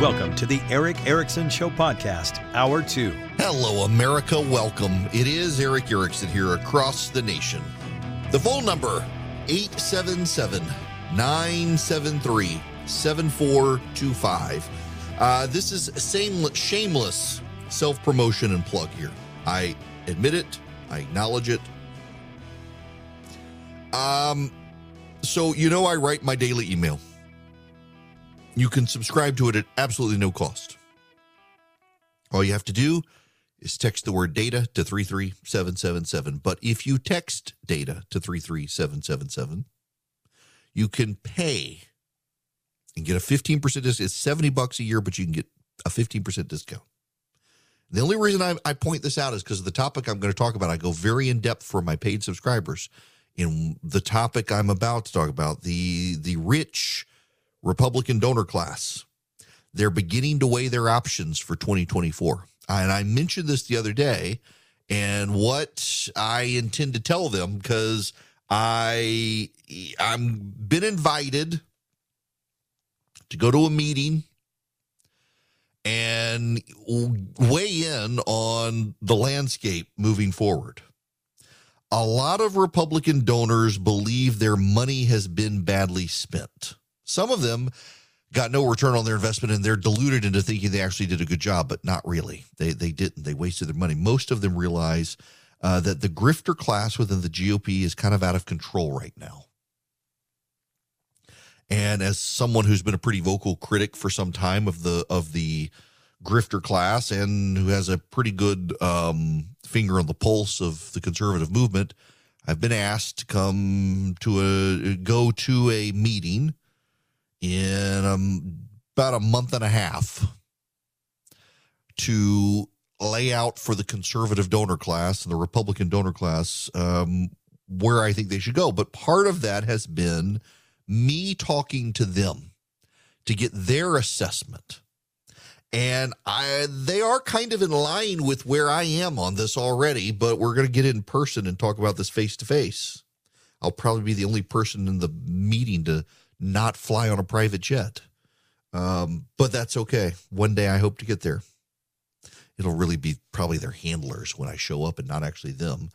Welcome to the Erick Erickson Show podcast, Hour 2. Hello, America. Welcome. It is Erick Erickson here across the nation. The phone number 877 973 7425. Uh, this is same, shameless self promotion and plug here. I admit it, I acknowledge it. Um, so, you know, I write my daily email. You can subscribe to it at absolutely no cost. All you have to do is text the word data to 33777. But if you text data to 33777, you can pay and get a 15% discount. It's 70 bucks a year, but you can get a 15% discount. The only reason I, I point this out is because of the topic I'm going to talk about. I go very in depth for my paid subscribers in the topic I'm about to talk about the the rich Republican donor class. They're beginning to weigh their options for 2024. And I mentioned this the other day and what I intend to tell them because I I'm been invited to go to a meeting and weigh in on the landscape moving forward. A lot of Republican donors believe their money has been badly spent. Some of them got no return on their investment and they're deluded into thinking they actually did a good job, but not really. They they didn't. They wasted their money. Most of them realize uh, that the grifter class within the GOP is kind of out of control right now. And as someone who's been a pretty vocal critic for some time of the of the grifter class and who has a pretty good um, finger on the pulse of the conservative movement, I've been asked to come to a go to a meeting in um, about a month and a half to lay out for the conservative donor class and the Republican donor class um, where I think they should go. But part of that has been me talking to them to get their assessment. And I they are kind of in line with where I am on this already, but we're going to get in person and talk about this face to face. I'll probably be the only person in the meeting to not fly on a private jet. Um, but that's okay. One day I hope to get there. It'll really be probably their handlers when I show up and not actually them.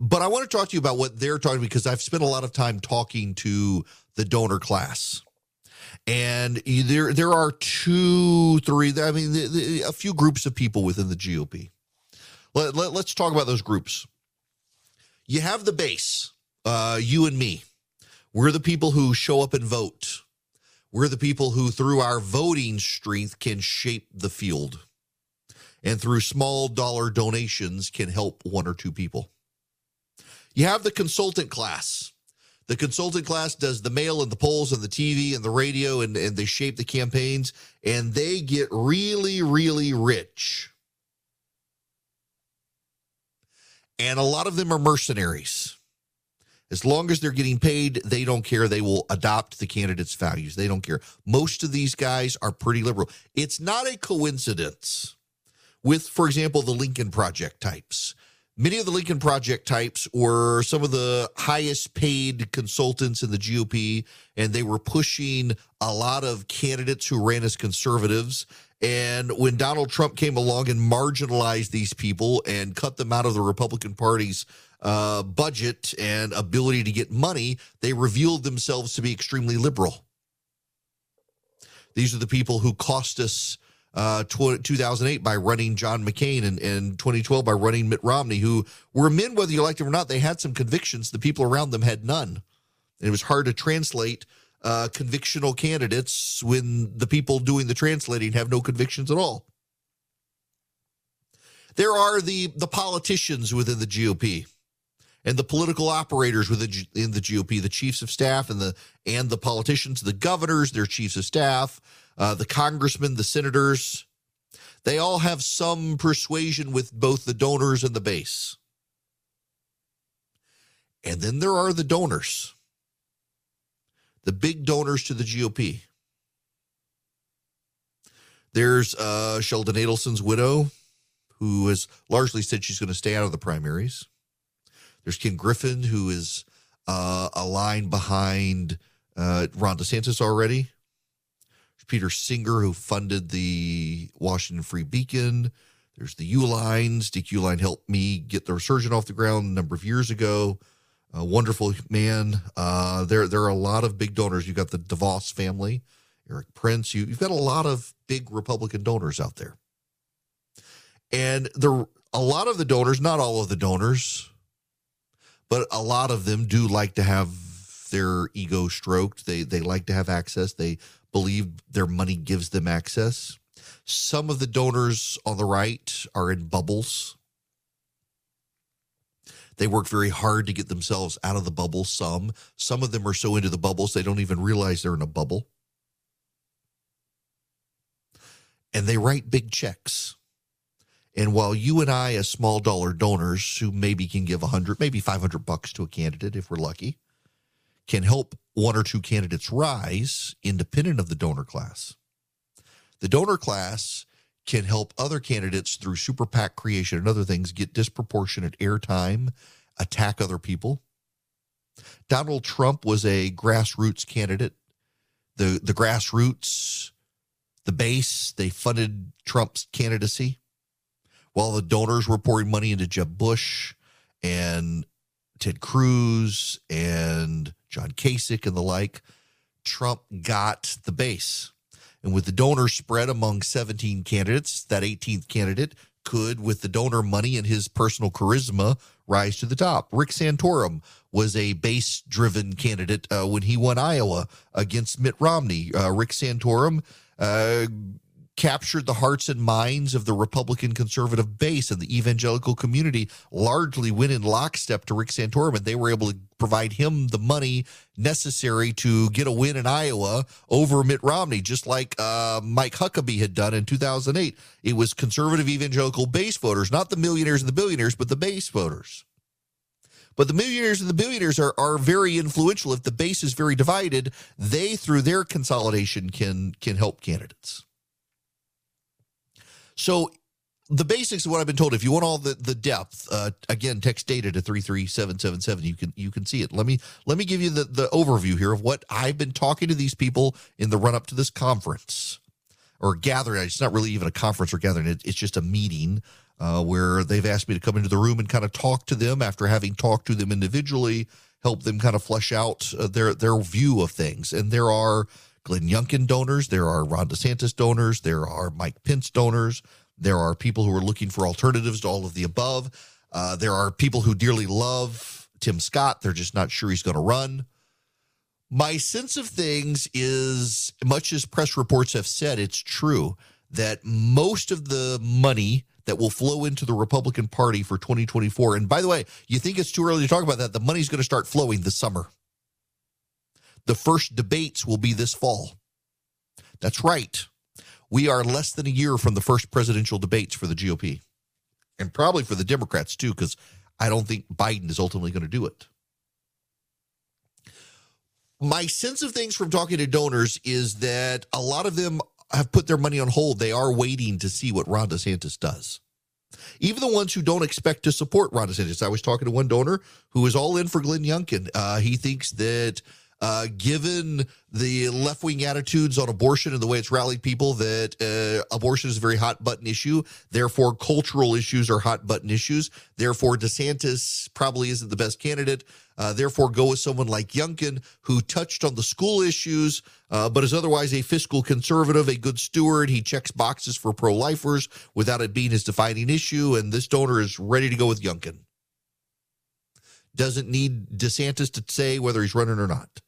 But I want to talk to you about what they're talking because I've spent a lot of time talking to the donor class. And there, there are two, three. I mean, the, the, a few groups of people within the GOP. Let, let, let's talk about those groups. You have the base, uh, you and me. We're the people who show up and vote. We're the people who, through our voting strength, can shape the field. And through small dollar donations, can help one or two people. You have the consultant class. The consultant class does the mail and the polls and the TV and the radio, and, and they shape the campaigns, and they get really, really rich. And a lot of them are mercenaries. As long as they're getting paid, they don't care. They will adopt the candidate's values. They don't care. Most of these guys are pretty liberal. It's not a coincidence with, for example, the Lincoln Project types. Many of the Lincoln Project types were some of the highest paid consultants in the GOP, and they were pushing a lot of candidates who ran as conservatives. And when Donald Trump came along and marginalized these people and cut them out of the Republican Party's uh, budget and ability to get money, they revealed themselves to be extremely liberal. These are the people who cost us uh, 2008 by running John McCain and, and 2012 by running Mitt Romney, who were men, whether you liked them or not. They had some convictions. The people around them had none. And it was hard to translate uh, convictional candidates when the people doing the translating have no convictions at all. There are the the politicians within the GOP and the political operators within in the GOP, the chiefs of staff and the and the politicians, the governors, their chiefs of staff, uh, the congressmen, the senators, they all have some persuasion with both the donors and the base. And then there are the donors, the big donors to the GOP. There's uh, Sheldon Adelson's widow, who has largely said she's going to stay out of the primaries. There's Ken Griffin, who is uh, aligned behind uh, Ron DeSantis already. There's Peter Singer, who funded the Washington Free Beacon. There's the Uihleins. Dick Uihlein helped me get the resurgent off the ground a number of years ago. A wonderful man. Uh, there, there are a lot of big donors. You've got the DeVos family, Erik Prince. You, you've got a lot of big Republican donors out there. And the a lot of the donors, not all of the donors, but a lot of them do like to have their ego stroked. They they like to have access. They believe their money gives them access. Some of the donors on the right are in bubbles. They work very hard to get themselves out of the bubble. Some, some of them are so into the bubbles they don't even realize they're in a bubble. And they write big checks. And while you and I, as small dollar donors who maybe can give 100, maybe 500 bucks to a candidate if we're lucky, can help one or two candidates rise independent of the donor class. The donor class can help other candidates through super PAC creation and other things get disproportionate airtime, attack other people. Donald Trump was a grassroots candidate. The the grassroots, the base, they funded Trump's candidacy while the donors were pouring money into Jeb Bush and Ted Cruz and John Kasich and the like, Trump got the base. And with the donors spread among 17 candidates, that 18th candidate could, with the donor money and his personal charisma, rise to the top. Rick Santorum was a base driven candidate uh, when he won Iowa against Mitt Romney. Uh, Rick Santorum uh, captured the hearts and minds of the Republican conservative base and the evangelical community largely went in lockstep to Rick Santorum, and they were able to provide him the money necessary to get a win in Iowa over Mitt Romney, just like uh, Mike Huckabee had done in 2008. It was conservative evangelical base voters, not the millionaires and the billionaires, but the base voters. But the millionaires and the billionaires are, are very influential. If the base is very divided, they, through their consolidation, can can help candidates. So the basics of what I've been told. If you want all the the depth, uh, again, text data to three three seven seven seven. You can you can see it. Let me let me give you the the overview here of what I've been talking to these people in the run up to this conference or gathering. It's not really even a conference or gathering. It, it's just a meeting uh, where they've asked me to come into the room and kind of talk to them after having talked to them individually, help them kind of flesh out uh, their their view of things. And there are Glenn Youngkin donors, there are Ron DeSantis donors, there are Mike Pence donors, there are people who are looking for alternatives to all of the above. Uh, there are people who dearly love Tim Scott, they're just not sure he's going to run. My sense of things is, much as press reports have said, it's true that most of the money that will flow into the Republican Party for 2024, and by the way, you think it's too early to talk about that, the money's going to start flowing this summer. The first debates will be this fall. That's right. We are less than a year from the first presidential debates for the GOP and probably for the Democrats too, because I don't think Biden is ultimately going to do it. My sense of things from talking to donors is that a lot of them have put their money on hold. They are waiting to see what Ron DeSantis does. Even the ones who don't expect to support Ron DeSantis. I was talking to one donor who is all in for Glenn Youngkin. Uh, he thinks that uh, given the left wing attitudes on abortion and the way it's rallied people, that uh, abortion is a very hot button issue. Therefore, cultural issues are hot button issues. Therefore, DeSantis probably isn't the best candidate. Uh, therefore, go with someone like Youngkin, who touched on the school issues, uh, but is otherwise a fiscal conservative, a good steward. He checks boxes for pro lifers without it being his defining issue. And this donor is ready to go with Youngkin. Doesn't need DeSantis to say whether he's running or not.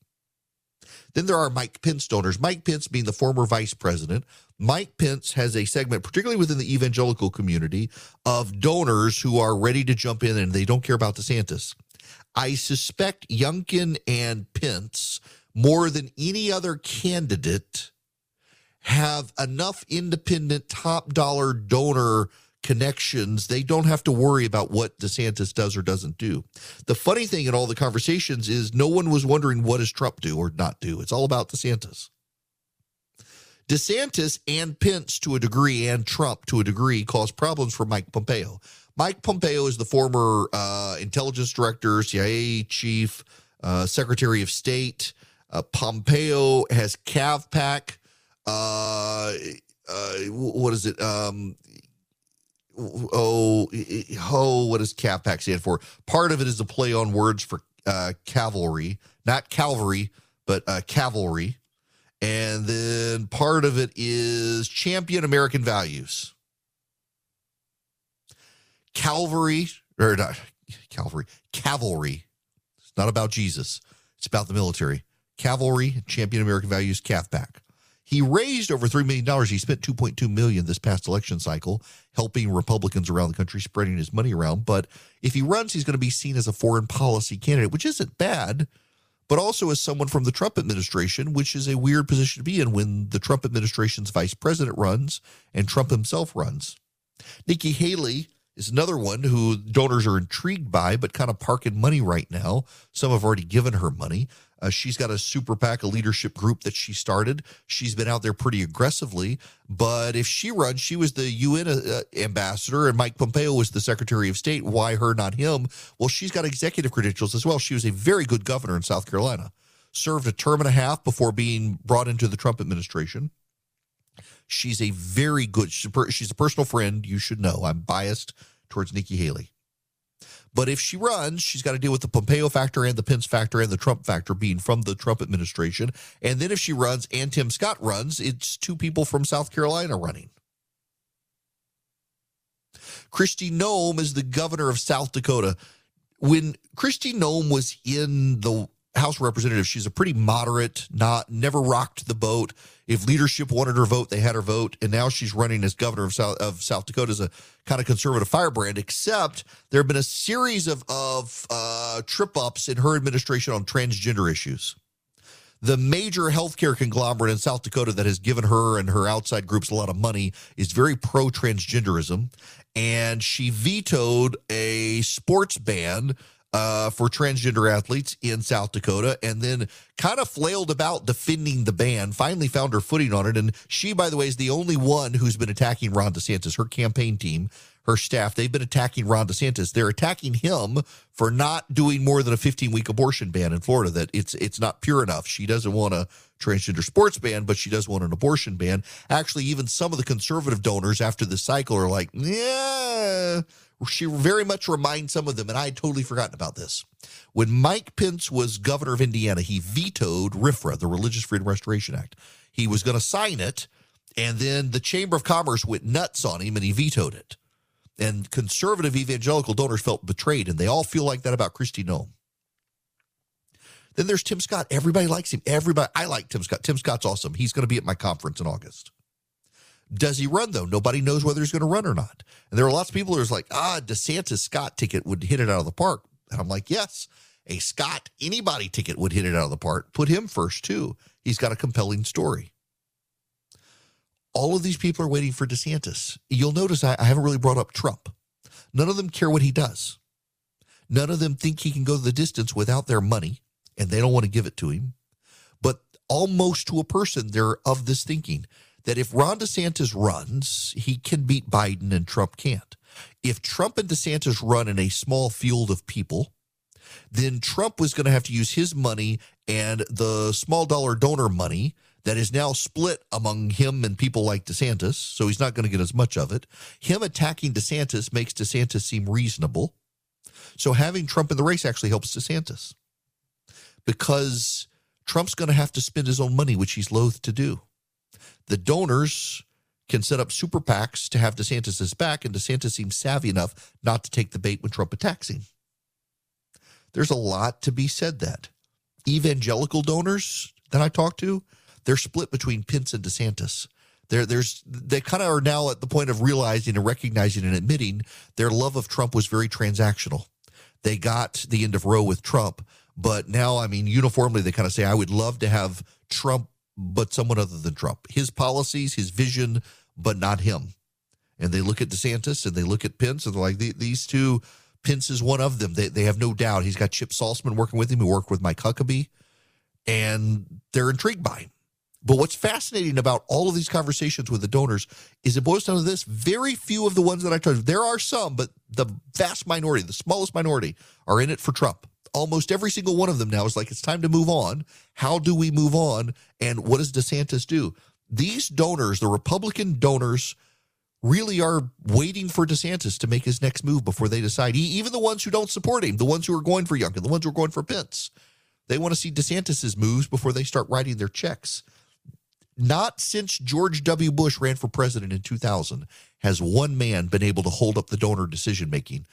Then there are Mike Pence donors. Mike Pence being the former vice president. Mike Pence has a segment, particularly within the evangelical community, of donors who are ready to jump in and they don't care about DeSantis. I suspect Youngkin and Pence, more than any other candidate, have enough independent top dollar donor connections, they don't have to worry about what DeSantis does or doesn't do. The funny thing in all the conversations is no one was wondering what does Trump do or not do. It's all about DeSantis. DeSantis and Pence to a degree and Trump to a degree cause problems for Mike Pompeo. Mike Pompeo is the former uh, intelligence director, CIA chief, uh, secretary of state. Uh, Pompeo has CAVPAC uh, uh, what is it? Um, oh, oh, what does CAVPAC stand for? Part of it is a play on words for uh, cavalry, not cavalry, but uh, cavalry. And then part of it is champion American values. Calvary, or not Calvary, cavalry. It's not about Jesus, it's about the military. Cavalry, champion American values, CAVPAC. He raised over $3 million. He spent 2.2 million this past election cycle, helping Republicans around the country, spreading his money around. But if he runs, he's going to be seen as a foreign policy candidate, which isn't bad, but also as someone from the Trump administration, which is a weird position to be in when the Trump administration's vice president runs and Trump himself runs. Nikki Haley is another one who donors are intrigued by, but kind of parking money right now. Some have already given her money. Uh, she's got a super PAC, a leadership group that she started. She's been out there pretty aggressively. But if she runs, she was the UN uh, ambassador, and Mike Pompeo was the Secretary of State. Why her, not him? Well, she's got executive credentials as well. She was a very good governor in South Carolina, served a term and a half before being brought into the Trump administration. She's a very good, she's a personal friend. You should know. I'm biased towards Nikki Haley. But if she runs, she's got to deal with the Pompeo factor and the Pence factor and the Trump factor being from the Trump administration. And then if she runs and Tim Scott runs, it's two people from South Carolina running. Kristi Noem is the governor of South Dakota. When Kristi Noem was in the House representative. She's a pretty moderate, not never rocked the boat. If leadership wanted her vote, they had her vote, and now she's running as governor of South of South Dakota as a kind of conservative firebrand. Except there have been a series of of uh, trip ups in her administration on transgender issues. The major healthcare conglomerate in South Dakota that has given her and her outside groups a lot of money is very pro transgenderism, and she vetoed a sports ban uh, for transgender athletes in South Dakota and then kind of flailed about defending the ban, finally found her footing on it. And she, by the way, is the only one who's been attacking Ron DeSantis, her campaign team. Her staff, they've been attacking Ron DeSantis. They're attacking him for not doing more than a 15 week abortion ban in Florida. That it's it's not pure enough. She doesn't want a transgender sports ban, but she does want an abortion ban. Actually, even some of the conservative donors after the cycle are like, yeah, she very much reminds some of them, and I had totally forgotten about this. When Mike Pence was governor of Indiana, he vetoed RFRA, the Religious Freedom Restoration Act. He was going to sign it, and then the Chamber of Commerce went nuts on him and he vetoed it. And conservative evangelical donors felt betrayed, and they all feel like that about Kristi Noem. Then there's Tim Scott. Everybody likes him. Everybody, I like Tim Scott. Tim Scott's awesome. He's going to be at my conference in August. Does he run though? Nobody knows whether he's going to run or not. And there are lots of people who's like, ah, DeSantis Scott ticket would hit it out of the park. And I'm like, yes, a Scott anybody ticket would hit it out of the park. Put him first too. He's got a compelling story. All of these people are waiting for DeSantis. You'll notice I, I haven't really brought up Trump. None of them care what he does. None of them think he can go the distance without their money, and they don't want to give it to him. But almost to a person, they're of this thinking that if Ron DeSantis runs, he can beat Biden and Trump can't. If Trump and DeSantis run in a small field of people, then Trump was going to have to use his money and the small dollar donor money that is now split among him and people like DeSantis. So he's not going to get as much of it. Him attacking DeSantis makes DeSantis seem reasonable. So having Trump in the race actually helps DeSantis because Trump's going to have to spend his own money, which he's loath to do. The donors can set up super PACs to have DeSantis's back, and DeSantis seems savvy enough not to take the bait when Trump attacks him. There's a lot to be said that evangelical donors that I talk to, they're split between Pence and DeSantis. There, there's they kind of are now at the point of realizing and recognizing and admitting their love of Trump was very transactional. They got the end of Roe with Trump, but now I mean uniformly they kind of say I would love to have Trump but someone other than Trump. His policies, his vision, but not him. And they look at DeSantis and they look at Pence and they're like, these two, Pence is one of them. They, they have no doubt. He's got Chip Saltsman working with him, who worked with Mike Huckabee, and they're intrigued by him. But what's fascinating about all of these conversations with the donors is it boils down to this very few of the ones that I told you, there are some, but the vast minority, the smallest minority, are in it for Trump almost every single one of them now is like, it's time to move on. How do we move on? And what does DeSantis do? these donors, the Republican donors, really are waiting for DeSantis to make his next move before they decide. Even the ones who don't support him, the ones who are going for Youngkin, the ones who are going for Pence, they want to see DeSantis's moves before they start writing their checks. Not since George W. Bush ran for president in 2000 has one man been able to hold up the donor decision making.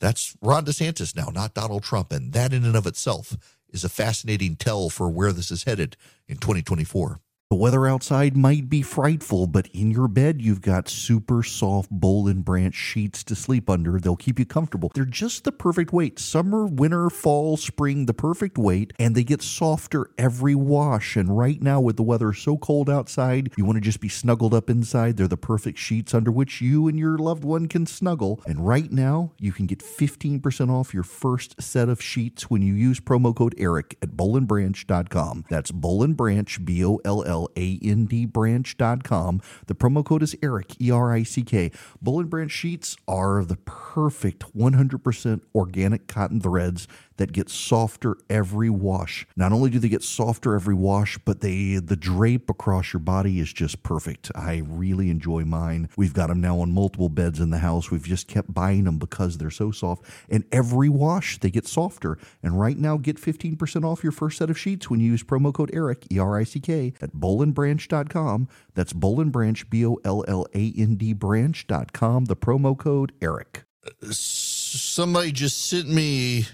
That's Ron DeSantis now, not Donald Trump. And that, in and of itself, is a fascinating tell for where this is headed in 2024. The weather outside might be frightful, but in your bed, you've got super soft Boll and Branch sheets to sleep under. They'll keep you comfortable. They're just the perfect weight. Summer, winter, fall, spring, the perfect weight, and they get softer every wash. And right now, with the weather so cold outside, you want to just be snuggled up inside. They're the perfect sheets under which you and your loved one can snuggle. And right now, you can get 15% off your first set of sheets when you use promo code ERIC at bollandbranch.com. That's Boll and Branch, B O L L B-L-A-N-D branch.com. The promo code is ERIC, E-R-I-C-K. Boll and Branch sheets are the perfect 100% organic cotton threads that get softer every wash. Not only do they get softer every wash, but they the drape across your body is just perfect. I really enjoy mine. We've got them now on multiple beds in the house. We've just kept buying them because they're so soft. And every wash they get softer. And right now, get 15% off your first set of sheets when you use promo code ERIC, E R I C K, at bollandbranch.com. That's Boll and Branch, B O L L A N D branch.com. The promo code ERIC. Uh, somebody just sent me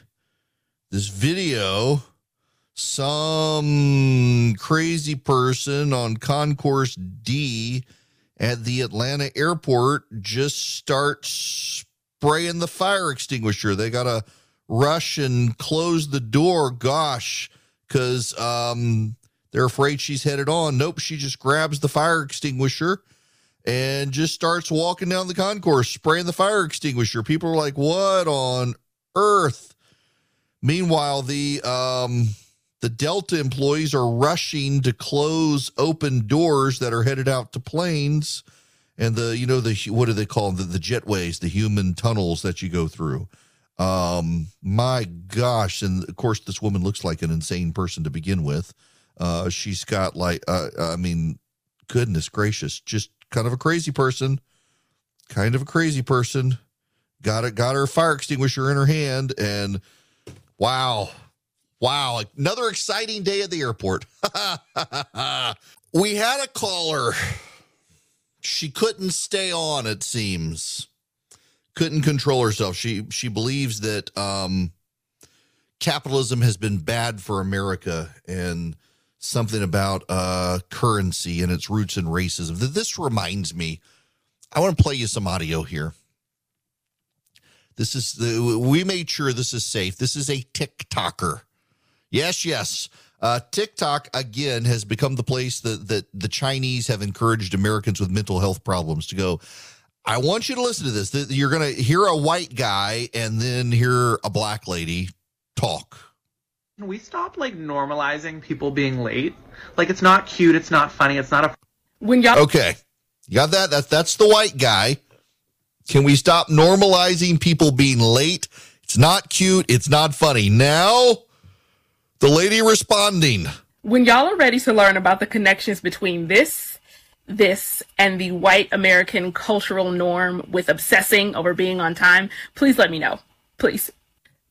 this video some crazy person on concourse D at the Atlanta airport just starts spraying the fire extinguisher. They got to rush and close the door. Gosh, because um, they're afraid she's headed on. Nope, she just grabs the fire extinguisher and just starts walking down the concourse, spraying the fire extinguisher. People are like, what on earth? Meanwhile, the um, the Delta employees are rushing to close open doors that are headed out to planes, and the you know the what do they call them? The, the jetways, the human tunnels that you go through. Um, my gosh! And of course, this woman looks like an insane person to begin with. Uh, she's got like, uh, I mean, goodness gracious, just kind of a crazy person, kind of a crazy person. Got it, got her fire extinguisher in her hand, and Wow. Wow. Another exciting day at the airport. we had a caller. She couldn't stay on, it seems. Couldn't control herself. She she believes that um capitalism has been bad for America and something about uh currency and its roots in racism. This reminds me. I want to play you some audio here. This is the we made sure this is safe. This is a TikToker. Yes, yes. Uh, TikTok again has become the place that that the Chinese have encouraged Americans with mental health problems to go. I want you to listen to this. You're going to hear a white guy and then hear a black lady talk. Can we stop like normalizing people being late? Like it's not cute, it's not funny, it's not a when y'all Okay. You got that? That's that's the white guy. Can we stop normalizing people being late? It's not cute. It's not funny. Now, the lady responding. when y'all are ready to learn about the connections between this, this, and the white American cultural norm with obsessing over being on time, please let me know. Please.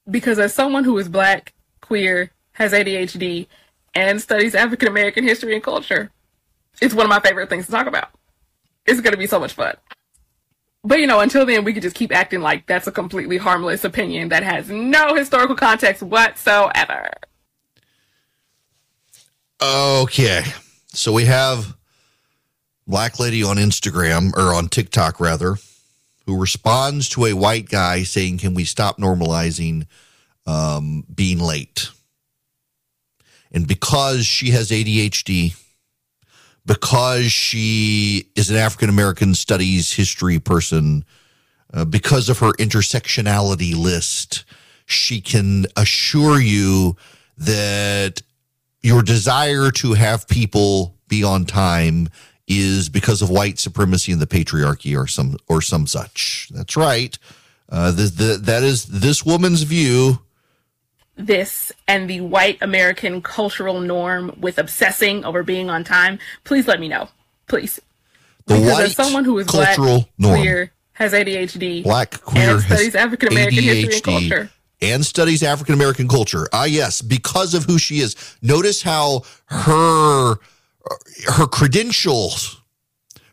Because as someone who is black, queer, has ADHD, and studies African American history and culture, it's one of my favorite things to talk about. It's going to be so much fun. But you know, until then, we could just keep acting like that's a completely harmless opinion that has no historical context whatsoever. Okay. So we have black lady on Instagram or on TikTok rather, who responds to a white guy saying, "Can we stop normalizing um, being late?" And because she has ADHD, because she is an African American studies history person, uh, because of her intersectionality list, she can assure you that your desire to have people be on time is because of white supremacy and the patriarchy or some or some such. That's right. Uh, the, the, that is this woman's view. This and the white American cultural norm with obsessing over being on time, please let me know. please. The because white as someone who is black, cultural norm. queer, has ADHD, Black queer and studies African American history and culture. and studies African American culture. Ah, yes, because of who she is. Notice how her her credentials,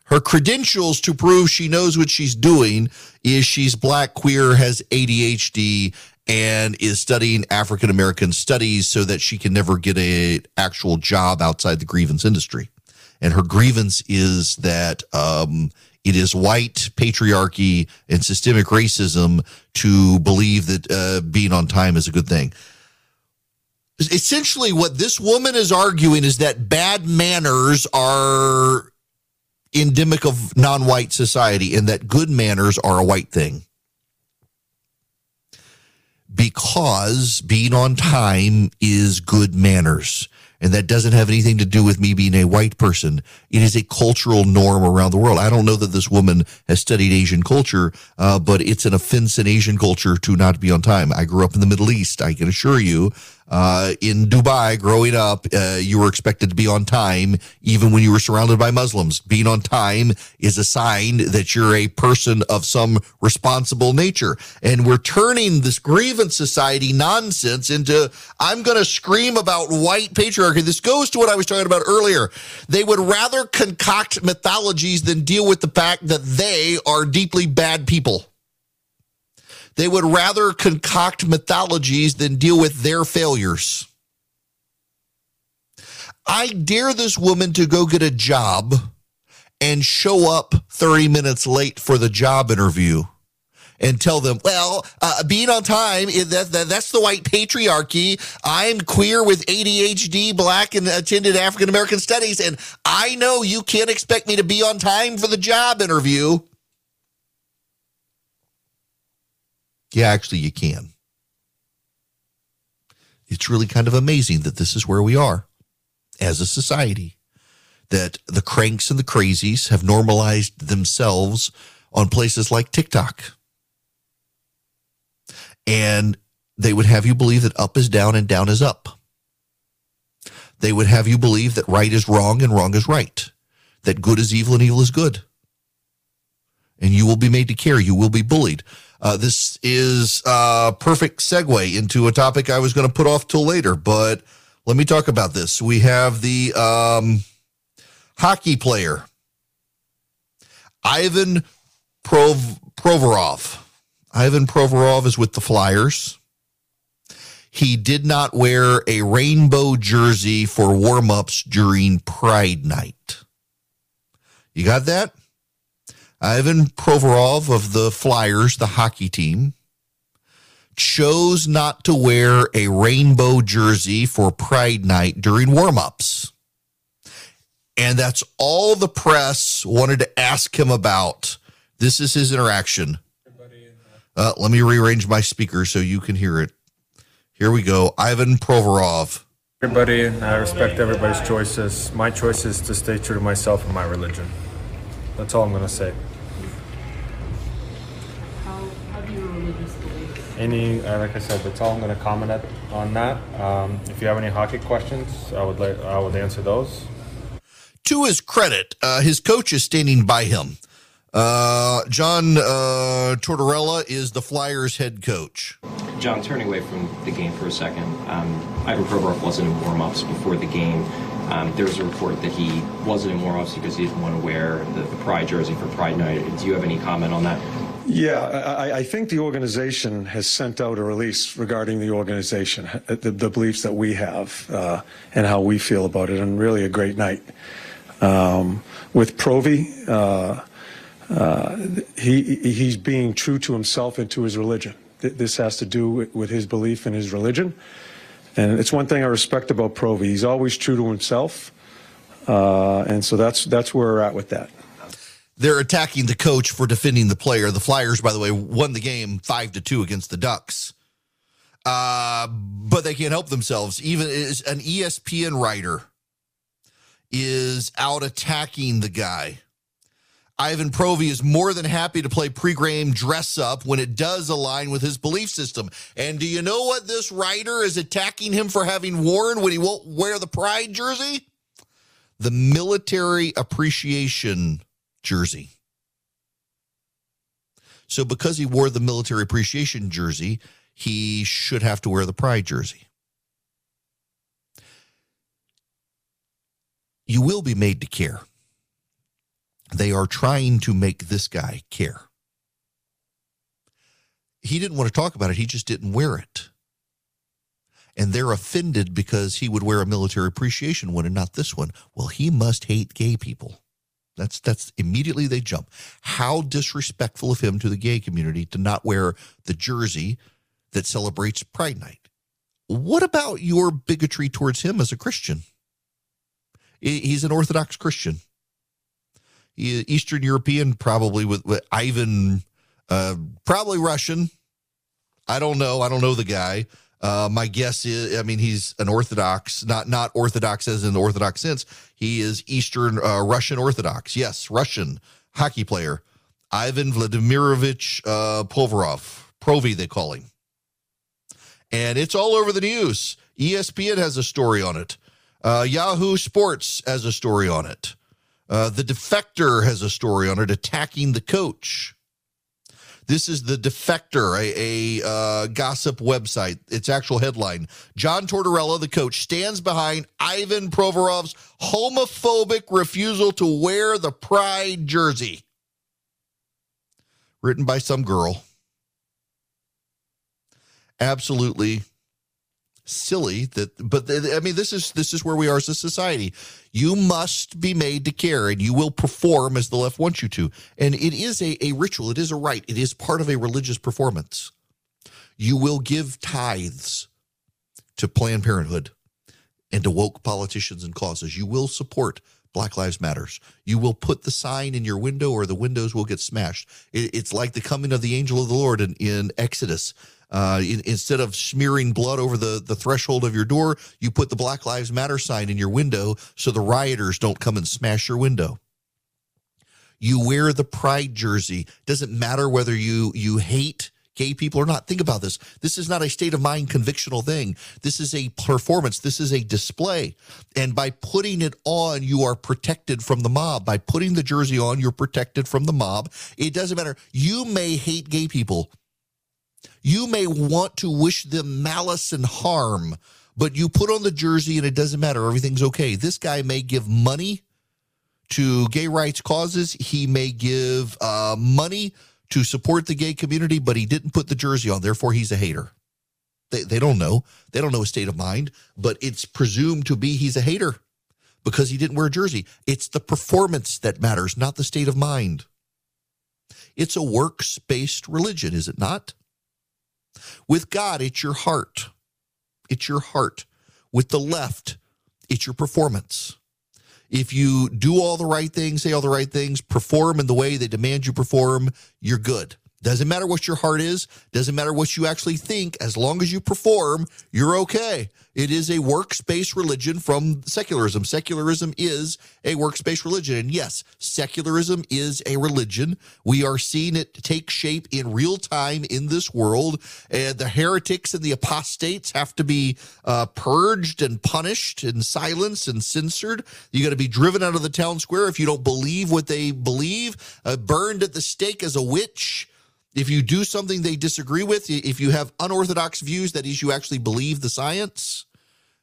her credentials to prove she knows what she's doing is she's black, queer, has ADHD, and is studying African American studies so that she can never get a actual job outside the grievance industry. And her grievance is that um, it is white patriarchy and systemic racism to believe that uh, being on time is a good thing. Essentially, what this woman is arguing is that bad manners are endemic of non white society and that good manners are a white thing. Because being on time is good manners. And that doesn't have anything to do with me being a white person. It is a cultural norm around the world. I don't know that this woman has studied Asian culture, uh, but it's an offense in Asian culture to not be on time. I grew up in the Middle East. I can assure you, uh, in Dubai, growing up, uh, you were expected to be on time, even when you were surrounded by Muslims. Being on time is a sign that you're a person of some responsible nature. And we're turning this grievance society nonsense into, I'm going to scream about white patriarchy. This goes to what I was talking about earlier. They would rather concoct mythologies than deal with the fact that they are deeply bad people. They would rather concoct mythologies than deal with their failures. I dare this woman to go get a job and show up 30 minutes late for the job interview and tell them, well, uh, being on time, that, that, that's the white patriarchy. I'm queer with ADHD, black, and attended African American studies. And I know you can't expect me to be on time for the job interview. Yeah, actually, you can. It's really kind of amazing that this is where we are as a society, that the cranks and the crazies have normalized themselves on places like TikTok. And they would have you believe that up is down and down is up. They would have you believe that right is wrong and wrong is right, that good is evil and evil is good. And you will be made to care. You will be bullied. Uh, this is a perfect segue into a topic I was going to put off till later, but let me talk about this. We have the um, hockey player, Ivan Prov- Provorov. Ivan Provorov is with the Flyers. He did not wear a rainbow jersey for warmups during Pride Night. You got that? Ivan Provorov of the Flyers, the hockey team, chose not to wear a rainbow jersey for Pride Night during warmups. And that's all the press wanted to ask him about. This is his interaction. Uh, let me rearrange my speaker so you can hear it. Here we go. Ivan Provorov. Everybody, I respect everybody's choices. My choice is to stay true to myself and my religion. That's all I'm going to say. Any, uh, like I said, that's all I'm going to comment at, on that. Um, if you have any hockey questions, I would like I would answer those. To his credit, uh, his coach is standing by him. Uh, John uh, Tortorella is the Flyers head coach. John, turning away from the game for a second, um, Ivan Provorov wasn't in warm-ups before the game. Um, there was a report that he wasn't in warm-ups because he didn't want to wear the, the Pride jersey for Pride Night. Do you have any comment on that? Yeah, I, I, think the organization has sent out a release regarding the organization, the, the beliefs that we have, uh, and how we feel about it, and really a great night. Um, with Provi, uh, uh, he he's being true to himself and to his religion. This has to do with his belief in his religion, and it's one thing I respect about Provi. He's always true to himself, uh, and so that's that's where we're at with that they're attacking the coach for defending the player. The Flyers, by the way, won the game five to two against the Ducks. Uh, but they can't help themselves. Even as an ESPN writer is out attacking the guy. Ivan Provi is more than happy to play pre-game dress up when it does align with his belief system. And do you know what this writer is attacking him for having worn when he won't wear the pride jersey? the military appreciation jersey. So, because he wore the military appreciation jersey, he should have to wear the pride jersey. You will be made to care. They are trying to make this guy care. He didn't want to talk about it, he just didn't wear it. And they're offended because he would wear a military appreciation one and not this one. Well, he must hate gay people. That's that's immediately they jump. How disrespectful of him to the gay community to not wear the jersey that celebrates Pride Night. What about your bigotry towards him as a Christian? He's an Orthodox Christian. Eastern European, probably with, with Ivan, uh, probably Russian. I don't know. I don't know the guy. Uh, my guess is, I mean, he's an Orthodox, not not Orthodox as in the Orthodox sense. He is Eastern uh, Russian Orthodox. Yes, Russian hockey player, Ivan Vladimirovich uh, Provorov, Provi they call him, and it's all over the news. ESPN has a story on it. Uh, Yahoo Sports has a story on it. Uh, the Defector has a story on it, attacking the coach. This is the Defector, a, a uh, gossip website. Its actual headline John Tortorella, the coach, stands behind Ivan Provorov's homophobic refusal to wear the pride jersey. Written by some girl. Absolutely silly that but i mean this is this is where we are as a society you must be made to care and you will perform as the left wants you to and it is a, a ritual it is a rite it is part of a religious performance you will give tithes to planned parenthood and to woke politicians and causes you will support Black Lives Matters. You will put the sign in your window or the windows will get smashed. it's like the coming of the angel of the Lord in, in Exodus. Uh, in, instead of smearing blood over the, the threshold of your door, you put the Black Lives Matter sign in your window so the rioters don't come and smash your window. You wear the pride jersey. Doesn't matter whether you you hate gay people or not. Think about this. This is not a state of mind convictional thing. This is a performance. This is a display. And by putting it on, you are protected from the mob. By putting the jersey on, you're protected from the mob. It doesn't matter. You may hate gay people. You may want to wish them malice and harm, but you put on the jersey and it doesn't matter. Everything's okay. This guy may give money to gay rights causes. He may give uh, money to support the gay community, but he didn't put the jersey on. Therefore, he's a hater. They, they don't know. They don't know his state of mind, but it's presumed to be he's a hater because he didn't wear a jersey. It's the performance that matters, not the state of mind. It's a works based religion, is it not? With God, it's your heart. It's your heart. With the left, it's your performance. If you do all the right things, say all the right things, perform in the way they demand you perform, you're good. Doesn't matter what your heart is, doesn't matter what you actually think, as long as you perform, you're okay. It is a works based religion from secularism. Secularism is a works based religion. And yes, secularism is a religion. We are seeing it take shape in real time in this world. And the heretics and the apostates have to be uh, purged and punished and silenced and censored. You got to be driven out of the town square if you don't believe what they believe, uh, burned at the stake as a witch. If you do something they disagree with, if you have unorthodox views, that is, you actually believe the science,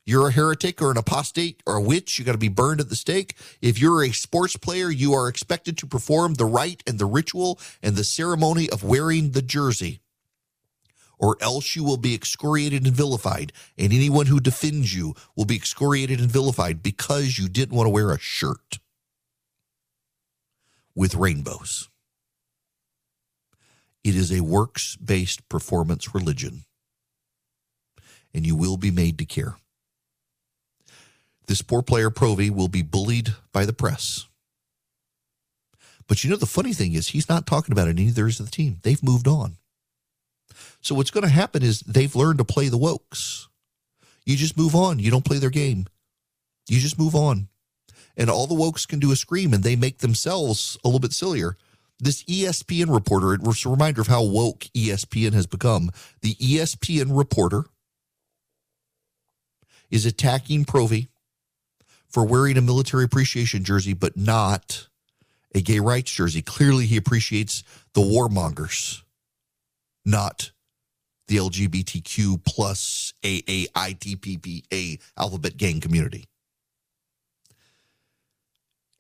you're a heretic or an apostate or a witch. You got to be burned at the stake. If you're a sports player, you are expected to perform the rite and the ritual and the ceremony of wearing the jersey, or else you will be excoriated and vilified. And anyone who defends you will be excoriated and vilified because you didn't want to wear a shirt with rainbows. It is a works based performance religion, and you will be made to care. This poor player, Provi, will be bullied by the press. But you know, the funny thing is, he's not talking about it, neither is the team. They've moved on. So what's going to happen is they've learned to play the wokes. You just move on. You don't play their game. You just move on. And all the wokes can do is scream and they make themselves a little bit sillier this ESPN reporter, it's a reminder of how woke ESPN has become. The ESPN reporter is attacking Provi for wearing a military appreciation jersey, but not a gay rights jersey. Clearly, he appreciates the warmongers, not the LGBTQ plus AAITPPA alphabet gang community.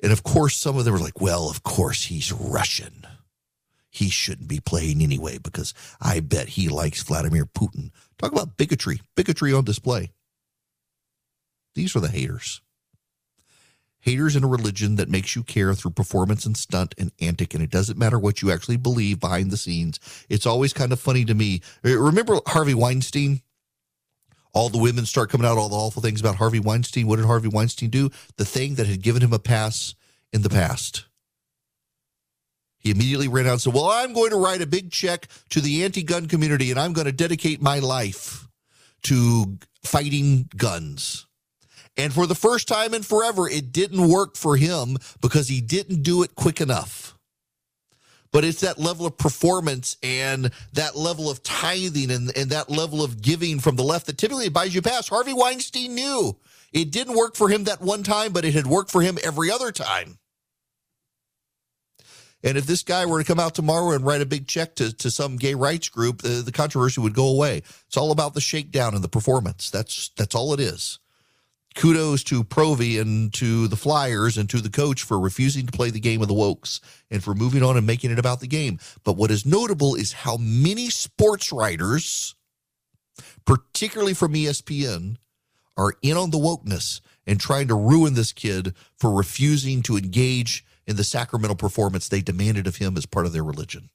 And of course, some of them were like, well, of course, he's Russian. He shouldn't be playing anyway because I bet he likes Vladimir Putin. Talk about bigotry, bigotry on display. These are the haters. Haters in a religion that makes you care through performance and stunt and antic, and it doesn't matter what you actually believe behind the scenes. It's always kind of funny to me. Eh, remember Harvey Weinstein? All the women start coming out, all the awful things about Harvey Weinstein. What did Harvey Weinstein do? The thing that had given him a pass in the past. He immediately ran out and said, Well, I'm going to write a big check to the anti gun community and I'm going to dedicate my life to fighting guns. And for the first time in forever, it didn't work for him because he didn't do it quick enough. But it's that level of performance and that level of tithing and, and that level of giving from the left that typically buys you past. Harvey Weinstein knew it didn't work for him that one time, but it had worked for him every other time. And if this guy were to come out tomorrow and write a big check to, to some gay rights group, the, the controversy would go away. It's all about the shakedown and the performance. That's that's all it is kudos to Provy and to the Flyers and to the coach for refusing to play the game of the Wokes and for moving on and making it about the game. But what is notable is how many sports writers, particularly from ESPN, are in on the wokeness and trying to ruin this kid for refusing to engage in the sacramental performance they demanded of him as part of their religion.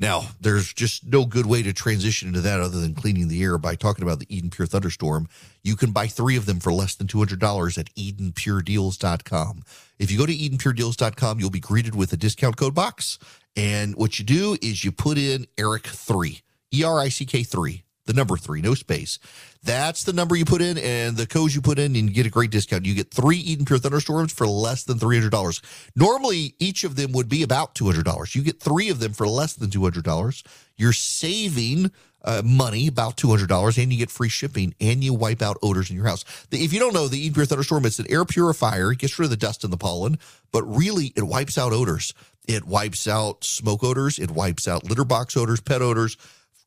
Now, there's just no good way to transition into that other than cleaning the air by talking about the Eden Pure Thunderstorm. You can buy three of them for less than $200 at EdenPureDeals.com. If you go to EdenPureDeals.com, you'll be greeted with a discount code box. And what you do is you put in Erick3, E R I C K 3 the number three, no space. That's the number you put in and the codes you put in, and you get a great discount. You get three Eden Pure Thunderstorms for less than $300. Normally, each of them would be about $200. You get three of them for less than $200. You're saving uh, money, about $200, and you get free shipping, and you wipe out odors in your house. If you don't know, the Eden Pure Thunderstorm, it's an air purifier. It gets rid of the dust and the pollen, but really, it wipes out odors. It wipes out smoke odors. It wipes out litter box odors, pet odors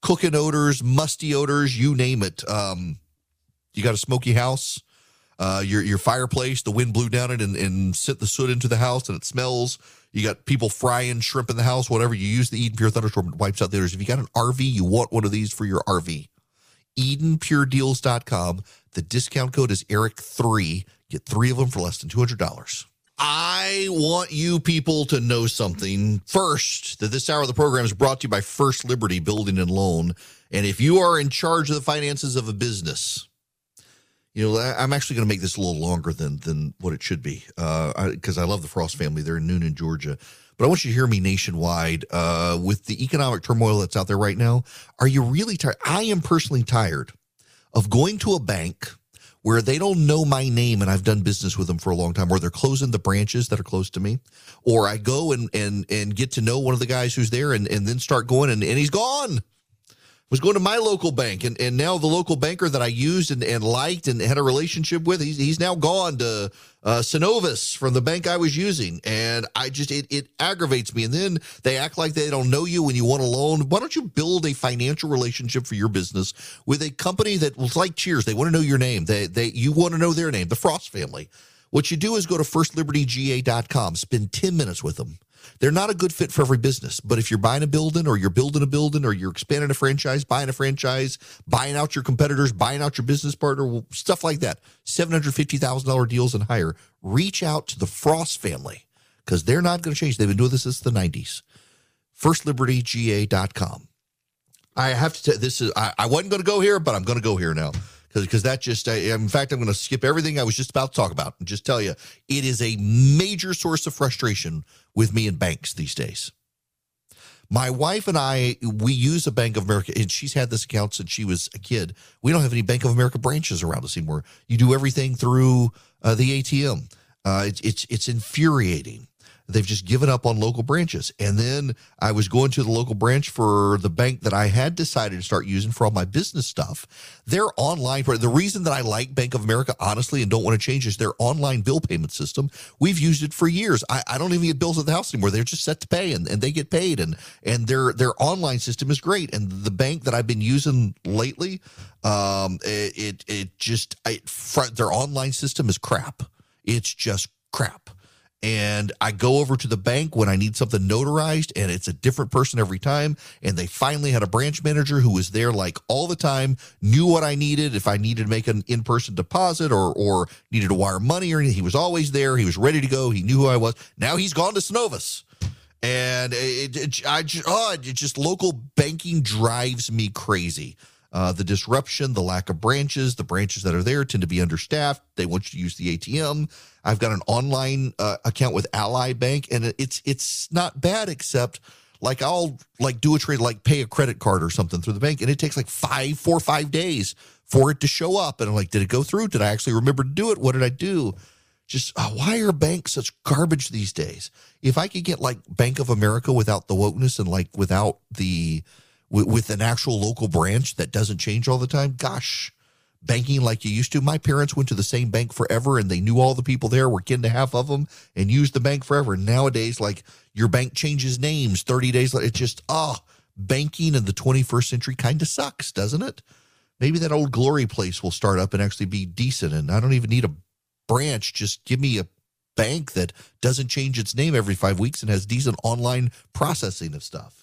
cooking odors, musty odors, you name it. Um, you got a smoky house, uh, your your fireplace, the wind blew down it and, and sent the soot into the house and it smells. You got people frying shrimp in the house, whatever. You use the Eden Pure Thunderstorm, it wipes out the odors. If you got an RV, you want one of these for your RV. EdenPureDeals.com. The discount code is Erick3. Get three of them for less than $200. I want you people to know something first that this hour of the program is brought to you by First Liberty Building and Loan. And if you are in charge of the finances of a business, you know, I'm actually going to make this a little longer than than what it should be because uh, I, I, love the Frost family. They're in Newnan, Georgia. But I want you to hear me nationwide uh, with the economic turmoil that's out there right now. Are you really tired? I am personally tired of going to a bank where they don't know my name and I've done business with them for a long time, or they're closing the branches that are close to me, or I go and and and get to know one of the guys who's there and, and then start going and, and he's gone was going to my local bank and, and now the local banker that I used and, and liked and had a relationship with, he's, he's now gone to uh, Synovus from the bank I was using. And I just, it, it aggravates me. And then they act like they don't know you when you want a loan. Why don't you build a financial relationship for your business with a company that was like Cheers? They want to know your name. They, they, you want to know their name, the Frost family. What you do is go to firstlibertyga.com, spend 10 minutes with them they're not a good fit for every business. But if you're buying a building or you're building a building or you're expanding a franchise, buying a franchise, buying out your competitors, buying out your business partner, stuff like that, $750,000 deals and higher, reach out to the Frost family because they're not going to change. They've been doing this since the 90s. FirstLibertyGA.com. I have to, say this is, I, I wasn't going to go here, but I'm going to go here now because because that just in fact i'm going to skip everything i was just about to talk about and just tell you it is a major source of frustration with me in banks these days. My wife and i we use a bank of america and she's had this account since she was a kid. We don't have any bank of america branches around us anymore. You do everything through uh, the atm uh, it's it's infuriating They've just given up on local branches. And then I was going to the local branch for the bank that I had decided to start using for all my business stuff. Their online, the reason that I like Bank of America, honestly, and don't want to change is their online bill payment system. We've used it for years. I, I don't even get bills at the house anymore. They're just set to pay and, and they get paid. And, and their, their online system is great. And the bank that I've been using lately, um, it, it, it just, I, their online system is crap. It's just crap and I go over to the bank when I need something notarized, and it's a different person every time. And they finally had a branch manager who was there like all the time, knew what I needed. If I needed to make an in person deposit or or needed to wire money or anything, he was always there. He was ready to go. He knew who I was. Now he's gone to Synovus. And it, it, I just, oh, it just local banking drives me crazy. Uh, the disruption, the lack of branches, the branches that are there tend to be understaffed. They want you to use the ATM. I've got an online uh, account with Ally Bank, and it's it's not bad, except like I'll like do a trade, like pay a credit card or something through the bank, and it takes like five, four five days for it to show up. And I'm like, did it go through? Did I actually remember to do it? What did I do? Just uh, why are banks such garbage these days? If I could get like Bank of America without the wokeness and like without the with, with an actual local branch that doesn't change all the time, gosh, banking like you used to. My parents went to the same bank forever and they knew all the people there, were kin to half of them, and used the bank forever. Nowadays, like your bank changes names 30 days later. It's just, ah, oh, banking in the 21st century kind of sucks, doesn't it? Maybe that old glory place will start up and actually be decent. And I don't even need a branch. Just give me a bank that doesn't change its name every five weeks and has decent online processing of stuff.